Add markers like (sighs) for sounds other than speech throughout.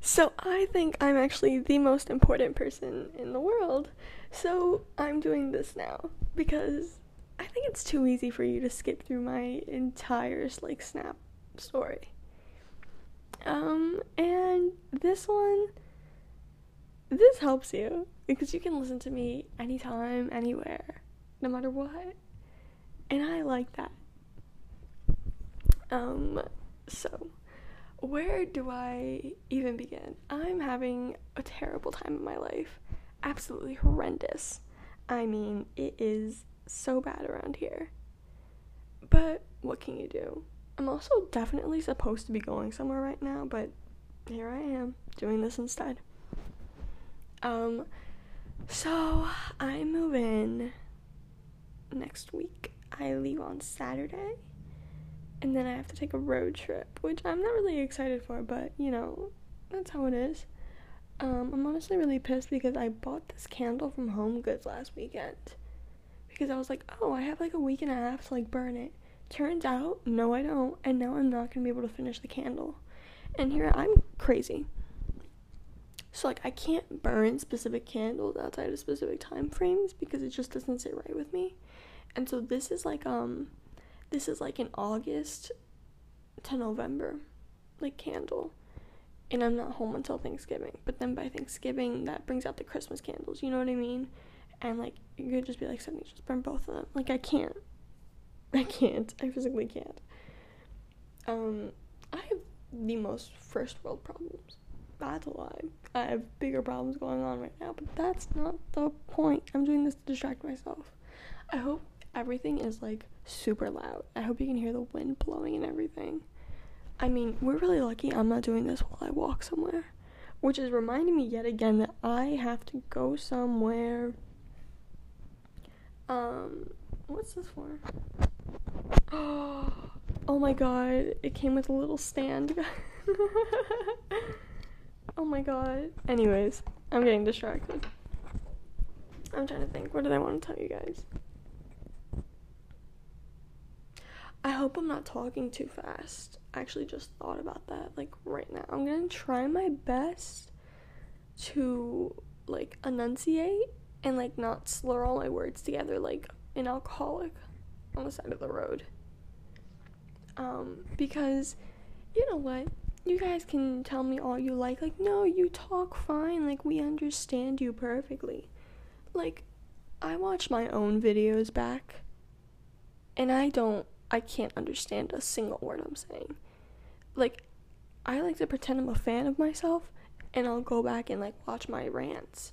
So I think I'm actually the most important person in the world. So I'm doing this now because I think it's too easy for you to skip through my entire like snap story. Um and this one this helps you because you can listen to me anytime, anywhere, no matter what. And I like that. Um so where do I even begin? I'm having a terrible time in my life. Absolutely horrendous. I mean, it is so bad around here. But what can you do? I'm also definitely supposed to be going somewhere right now, but here I am doing this instead. Um so I move in next week. I leave on Saturday and then I have to take a road trip, which I'm not really excited for, but you know, that's how it is. Um, I'm honestly really pissed because I bought this candle from Home Goods last weekend. Because I was like, oh, I have like a week and a half to like burn it. Turns out, no, I don't, and now I'm not gonna be able to finish the candle. And here I'm crazy. So like I can't burn specific candles outside of specific time frames because it just doesn't sit right with me. And so this is like um this is like in August to November, like candle. And I'm not home until Thanksgiving. But then by Thanksgiving, that brings out the Christmas candles. You know what I mean? And like, you could just be like, Sydney, just burn both of them. Like, I can't. I can't. I physically can't. Um, I have the most first world problems. That's a lie. I have bigger problems going on right now, but that's not the point. I'm doing this to distract myself. I hope everything is like super loud. I hope you can hear the wind blowing and everything. I mean, we're really lucky I'm not doing this while I walk somewhere. Which is reminding me yet again that I have to go somewhere. Um, what's this for? (gasps) Oh my god, it came with a little stand. (laughs) oh my god. Anyways, I'm getting distracted. I'm trying to think. What did I want to tell you guys? I hope I'm not talking too fast. I actually just thought about that like right now. I'm going to try my best to like enunciate and like not slur all my words together like an alcoholic on the side of the road. Um because you know what? You guys can tell me all you like like no, you talk fine, like we understand you perfectly. Like I watch my own videos back and I don't I can't understand a single word I'm saying. Like, I like to pretend I'm a fan of myself, and I'll go back and like watch my rants.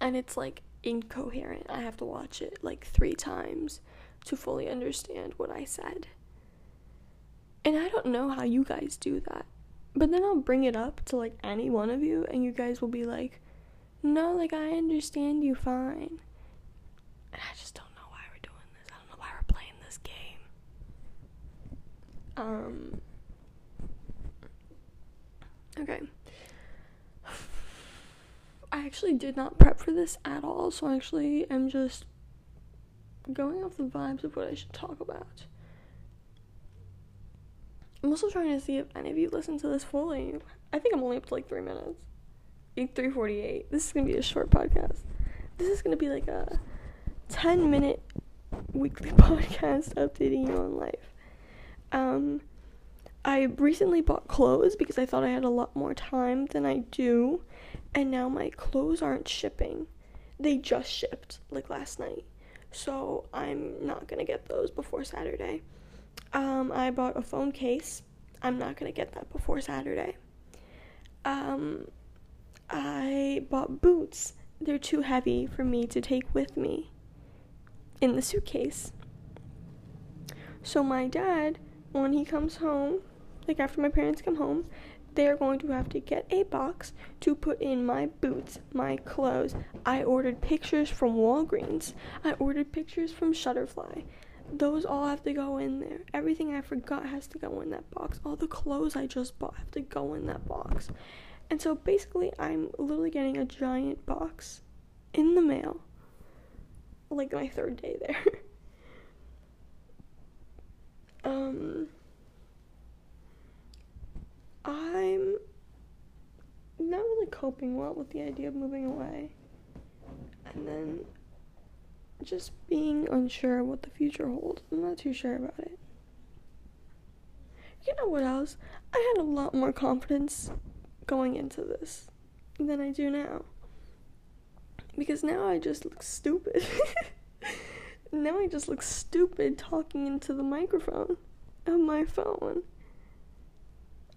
And it's like incoherent. I have to watch it like three times to fully understand what I said. And I don't know how you guys do that. But then I'll bring it up to like any one of you, and you guys will be like, no, like I understand you fine. And I just don't Um. Okay. I actually did not prep for this at all, so I actually am just going off the vibes of what I should talk about. I'm also trying to see if any of you listen to this fully. I think I'm only up to like three minutes. 348. This is gonna be a short podcast. This is gonna be like a 10 minute weekly (laughs) podcast updating you on life. Um, I recently bought clothes because I thought I had a lot more time than I do, and now my clothes aren't shipping. They just shipped like last night, so I'm not gonna get those before Saturday. Um, I bought a phone case. I'm not gonna get that before Saturday. Um, I bought boots. They're too heavy for me to take with me in the suitcase. So my dad when he comes home, like after my parents come home, they are going to have to get a box to put in my boots, my clothes. I ordered pictures from Walgreens. I ordered pictures from Shutterfly. Those all have to go in there. Everything I forgot has to go in that box. All the clothes I just bought have to go in that box. And so basically, I'm literally getting a giant box in the mail. Like my third day there. (laughs) um I'm not really coping well with the idea of moving away. And then just being unsure what the future holds. I'm not too sure about it. You know what else? I had a lot more confidence going into this than I do now. Because now I just look stupid. (laughs) now I just look stupid talking into the microphone of my phone.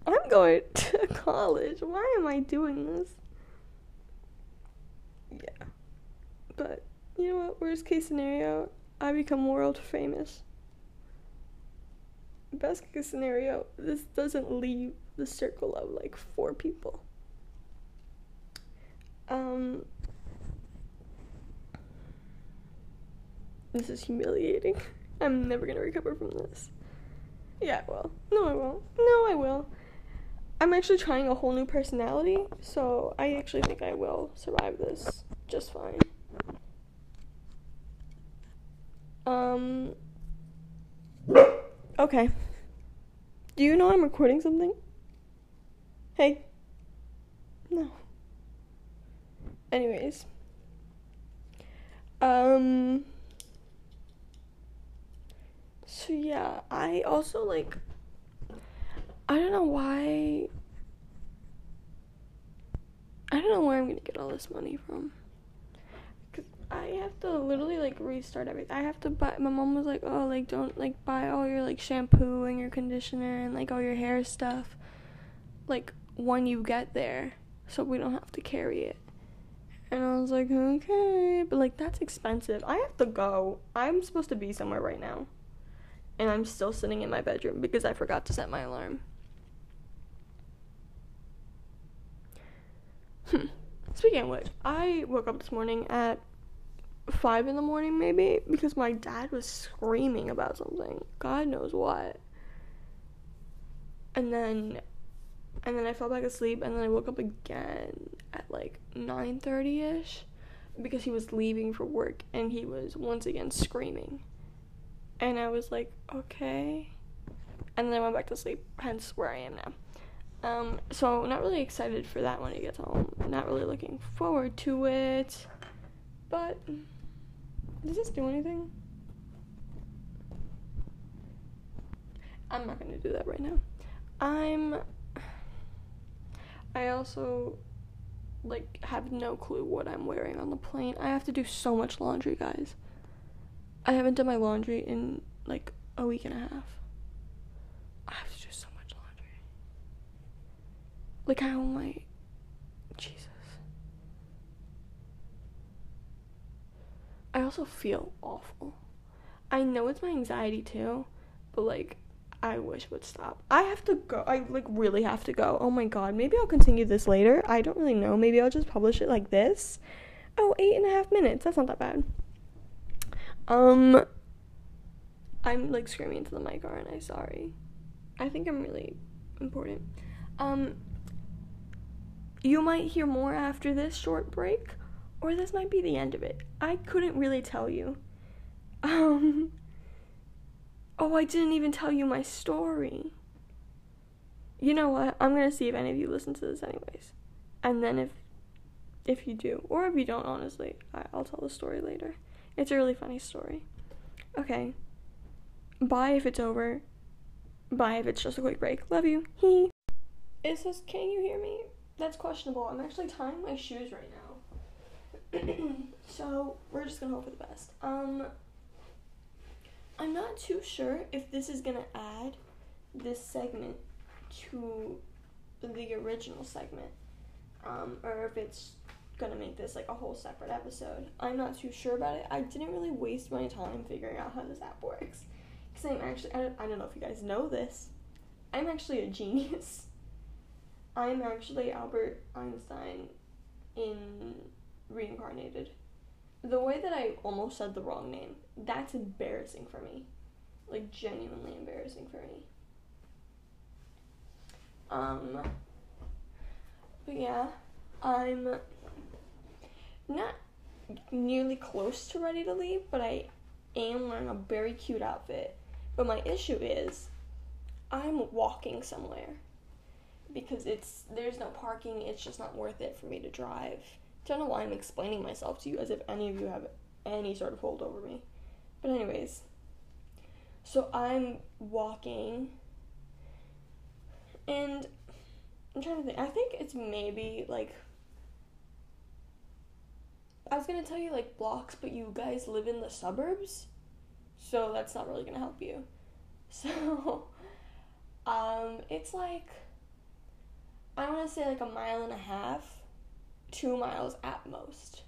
I'm going (laughs) to college. Why am I doing this? Yeah. But you know what? Worst case scenario, I become world famous. Best case scenario, this doesn't leave the circle of like four people. Um, this is humiliating. (laughs) I'm never gonna recover from this. Yeah, well, no, I won't. No, I will. I'm actually trying a whole new personality, so I actually think I will survive this just fine. Um. Okay. Do you know I'm recording something? Hey. No. Anyways. Um. So yeah, I also like. I don't know why. I don't know where I'm gonna get all this money from. Cuz I have to literally like restart everything. I have to buy. My mom was like, "Oh, like don't like buy all your like shampoo and your conditioner and like all your hair stuff, like when you get there, so we don't have to carry it." And I was like, "Okay," but like that's expensive. I have to go. I'm supposed to be somewhere right now, and I'm still sitting in my bedroom because I forgot to set my alarm. Hmm. Speaking of which, I woke up this morning at five in the morning maybe because my dad was screaming about something. God knows what. And then and then I fell back asleep and then I woke up again at like 9:30ish because he was leaving for work and he was once again screaming. And I was like, "Okay." And then I went back to sleep, hence where I am now. Um, so not really excited for that when he gets home. Not really looking forward to it. But does this do anything? I'm not gonna do that right now. I'm. I also like have no clue what I'm wearing on the plane. I have to do so much laundry, guys. I haven't done my laundry in like a week and a half. I have to do so much laundry. Like how am I Jesus. I also feel awful. I know it's my anxiety too, but like I wish it would stop. I have to go. I like really have to go. Oh my god. Maybe I'll continue this later. I don't really know. Maybe I'll just publish it like this. Oh, eight and a half minutes. That's not that bad. Um, I'm like screaming into the mic, aren't I? Sorry. I think I'm really important. Um, you might hear more after this short break or this might be the end of it. I couldn't really tell you. (laughs) Um. Oh, I didn't even tell you my story. You know what? I'm gonna see if any of you listen to this, anyways. And then if if you do, or if you don't, honestly, I, I'll tell the story later. It's a really funny story. Okay. Bye if it's over. Bye if it's just a quick break. Love you. He. It says, "Can you hear me?" That's questionable. I'm actually tying my shoes right now. (clears throat) so we're just gonna hope for the best. Um, I'm not too sure if this is gonna add this segment to the original segment, um, or if it's gonna make this like a whole separate episode. I'm not too sure about it. I didn't really waste my time figuring out how this app works, because I'm actually I don't, I don't know if you guys know this. I'm actually a genius. (laughs) I'm actually Albert Einstein in reincarnated. The way that I almost said the wrong name, that's embarrassing for me. Like, genuinely embarrassing for me. Um, but yeah, I'm not nearly close to ready to leave, but I am wearing a very cute outfit. But my issue is, I'm walking somewhere. because it's there's no parking. It's just not worth it for me to drive. Don't know why I'm explaining myself to you as if any of you have any sort of hold over me. But anyways, so I'm walking, and I'm trying to think. I think it's maybe like. I was gonna tell you like blocks, but you guys live in the suburbs, so that's not really gonna help you. (laughs) So, um, it's like I want to say like a mile and a half, two miles at most.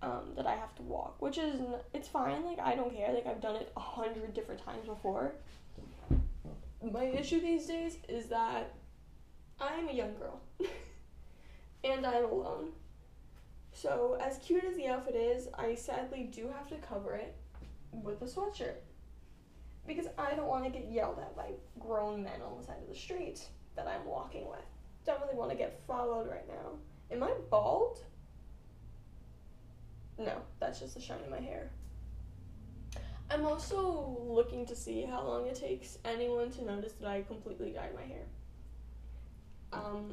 Um, that I have to walk, which is it's fine. Like I don't care. Like I've done it a hundred different times before. My issue these days is that I'm a young girl, (laughs) and I'm alone. So as cute as the outfit is, I sadly do have to cover it with a sweatshirt because I don't want to get yelled at by grown men on the side of the street that I'm walking with. Don't really want to get followed right now. Am I bald? No, that's just the shine in my hair. I'm also looking to see how long it takes anyone to notice that I completely dyed my hair. Um,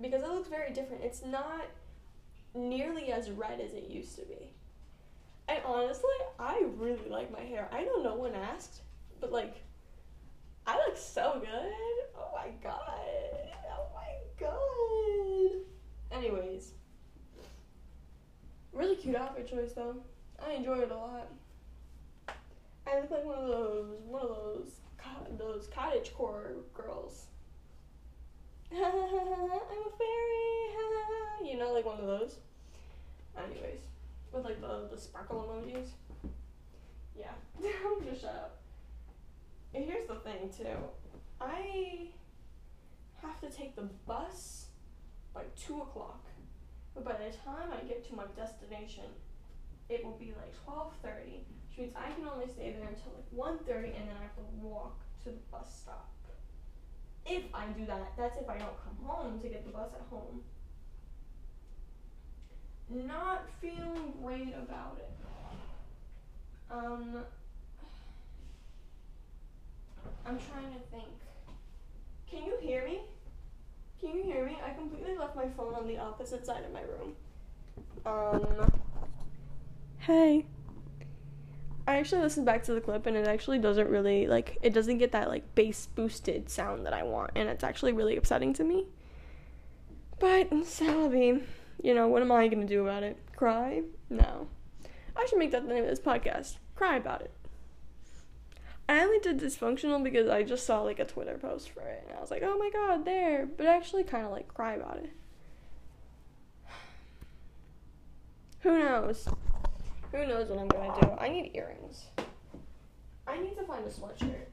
because it looks very different. It's not nearly as red as it used to be. And honestly, I really like my hair. I know no one asked, but like, I look so good. Oh my god. Oh my god. Anyways, really cute outfit choice though. I enjoy it a lot. I look like one of those one of those those cottage core girls. I'm a fairy. (laughs) you know, like one of those. Anyways, with like the the sparkle emojis. Yeah, (laughs) I'm gonna shut up. And here's the thing too. I have to take the bus by two o'clock. But by the time I get to my destination, it will be like twelve thirty, which means I can only stay there until like 1.30 and then I have to walk to the bus stop. If I do that, that's if I don't come home to get the bus at home. Not feeling great about it. Um I'm trying to think. Can you hear me? Can you hear me? I completely left my phone on the opposite side of my room. Um. Hey. I actually listened back to the clip and it actually doesn't really like it doesn't get that like bass boosted sound that I want and it's actually really upsetting to me. But Salaby, you know, what am I gonna do about it? Cry? No. I should make that the name of this podcast. Cry about it. I only did dysfunctional because I just saw like a Twitter post for it and I was like, oh my god, there. But I actually kind of like cry about it. (sighs) Who knows? Who knows what I'm gonna do? I need earrings. I need to find a sweatshirt.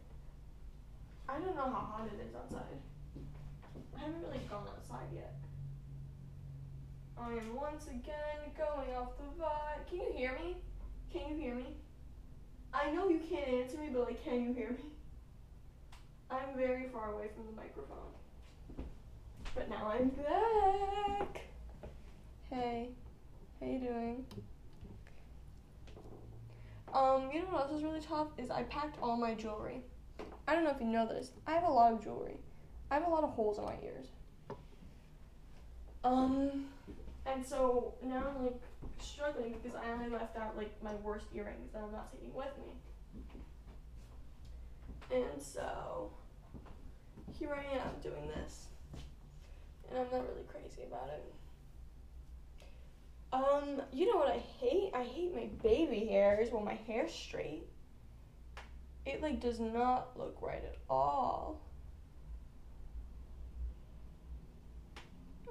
I don't know how hot it is outside. I haven't really gone outside yet. I am once again going off the vibe. Can you hear me? Can you hear me? I know you can't answer me, but like, can you hear me? I'm very far away from the microphone. But now I'm back. Hey, how you doing? Um, you know what else is really tough is I packed all my jewelry. I don't know if you know this. I have a lot of jewelry. I have a lot of holes in my ears. Um, and so now I'm like struggling because I only left out like my worst earrings that I'm not taking with me. And so here I am doing this. And I'm not really crazy about it. Um, you know what I hate? I hate my baby hairs when my hair's straight. It like does not look right at all.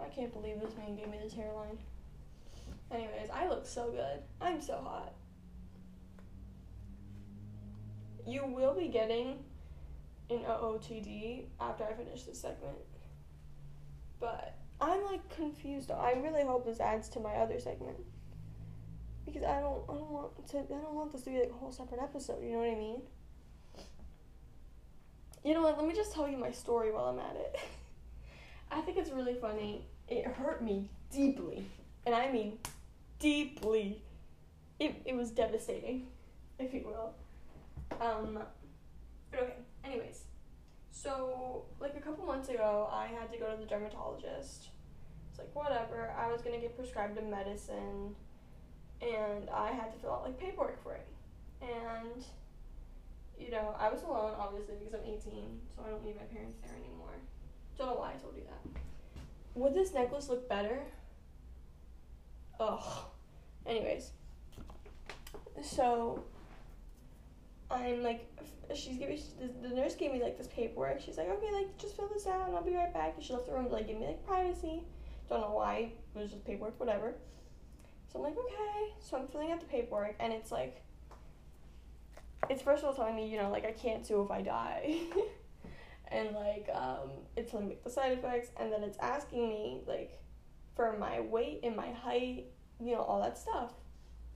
I can't believe this man gave me this hairline. Anyways, I look so good. I'm so hot. You will be getting an OOTD after I finish this segment. But I'm like confused. I really hope this adds to my other segment. Because I don't I don't want to I don't want this to be like a whole separate episode, you know what I mean? You know what, let me just tell you my story while I'm at it. (laughs) I think it's really funny. It hurt me deeply. And I mean deeply. It, it was devastating, if you will. Um, but okay, anyways. So, like a couple months ago, I had to go to the dermatologist. It's like, whatever. I was gonna get prescribed a medicine, and I had to fill out like paperwork for it. And, you know, I was alone, obviously, because I'm 18, so I don't need my parents there anymore. Don't know why I told you that. Would this necklace look better? Ugh. Anyways, so I'm like, she's giving the, the nurse gave me like this paperwork. She's like, okay, like just fill this out, and I'll be right back. And she left the room to like give me like privacy. Don't know why. It was just paperwork, whatever. So I'm like, okay. So I'm filling out the paperwork, and it's like, it's first of all telling me, you know, like I can't sue if I die. (laughs) and like, um, it's telling me the side effects, and then it's asking me like, for my weight and my height, you know, all that stuff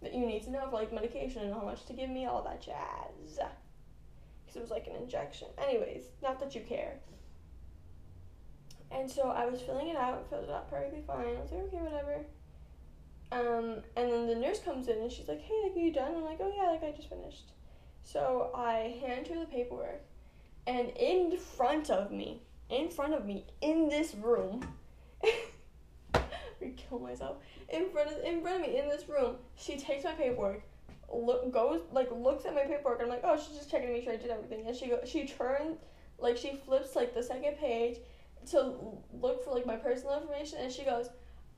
that you need to know for like medication and how much to give me, all that jazz. Because it was like an injection. Anyways, not that you care. And so I was filling it out, filled it out perfectly fine. I was like, okay, whatever. Um, and then the nurse comes in and she's like, hey, like, are you done? I'm like, oh yeah, like I just finished. So I hand her the paperwork, and in front of me, in front of me, in this room, (laughs) Kill myself in front of in front of me in this room. She takes my paperwork, look goes like looks at my paperwork. I'm like, oh, she's just checking to make sure I did everything. And she go she turns like she flips like the second page to look for like my personal information, and she goes,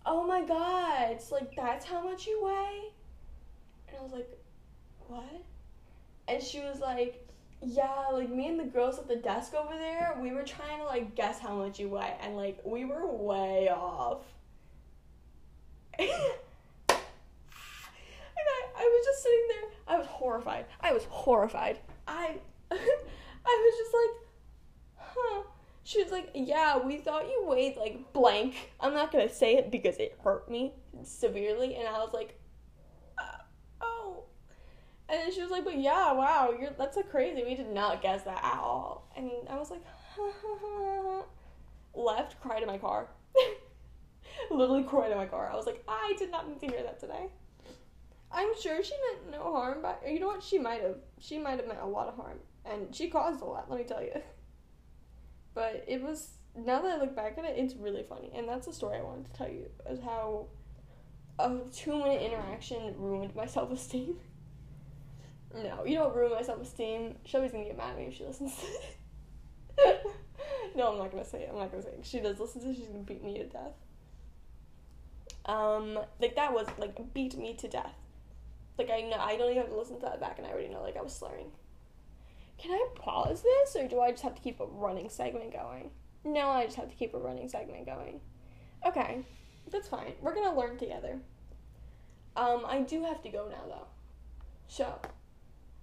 oh my god, it's like that's how much you weigh. And I was like, what? And she was like. Yeah, like me and the girls at the desk over there, we were trying to like guess how much you weigh, and like we were way off and I, I was just sitting there. I was horrified. I was horrified. I, (laughs) I was just like, huh. She was like, yeah, we thought you weighed like blank. I'm not gonna say it because it hurt me severely, and I was like, uh, oh. And then she was like, but yeah, wow, you're that's a crazy. We did not guess that at all. And I was like, (laughs) left, cried in my car. Literally cried in my car. I was like, I did not need to hear that today. I'm sure she meant no harm, but you know what? She might have. She might have meant a lot of harm, and she caused a lot. Let me tell you. But it was now that I look back at it, it's really funny, and that's the story I wanted to tell you is how a two minute interaction ruined my (laughs) self esteem. no, you don't ruin my self esteem. Shelby's gonna get mad at me if she listens to (laughs) it. no, I'm not gonna say it. I'm not gonna say it. She does listen to it, she's gonna beat me to death. Um, like that was like beat me to death. Like I know I don't even have to listen to that back, and I already know like I was slurring. Can I pause this, or do I just have to keep a running segment going? No, I just have to keep a running segment going. Okay, that's fine. We're gonna learn together. Um, I do have to go now though. So,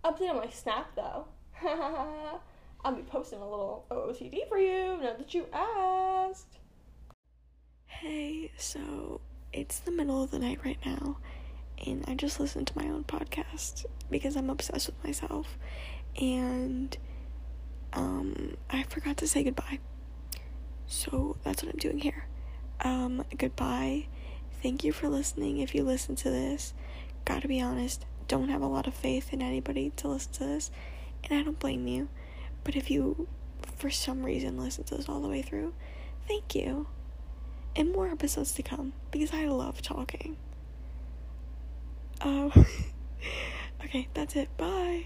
update on my snap though. (laughs) I'll be posting a little OOTD for you now that you asked. Hey, so it's the middle of the night right now, and I just listened to my own podcast because I'm obsessed with myself, and um, I forgot to say goodbye. So that's what I'm doing here. Um, goodbye. Thank you for listening. If you listen to this, gotta be honest, don't have a lot of faith in anybody to listen to this, and I don't blame you. But if you, for some reason, listen to this all the way through, thank you and more episodes to come because I love talking. Um, (laughs) okay, that's it. Bye.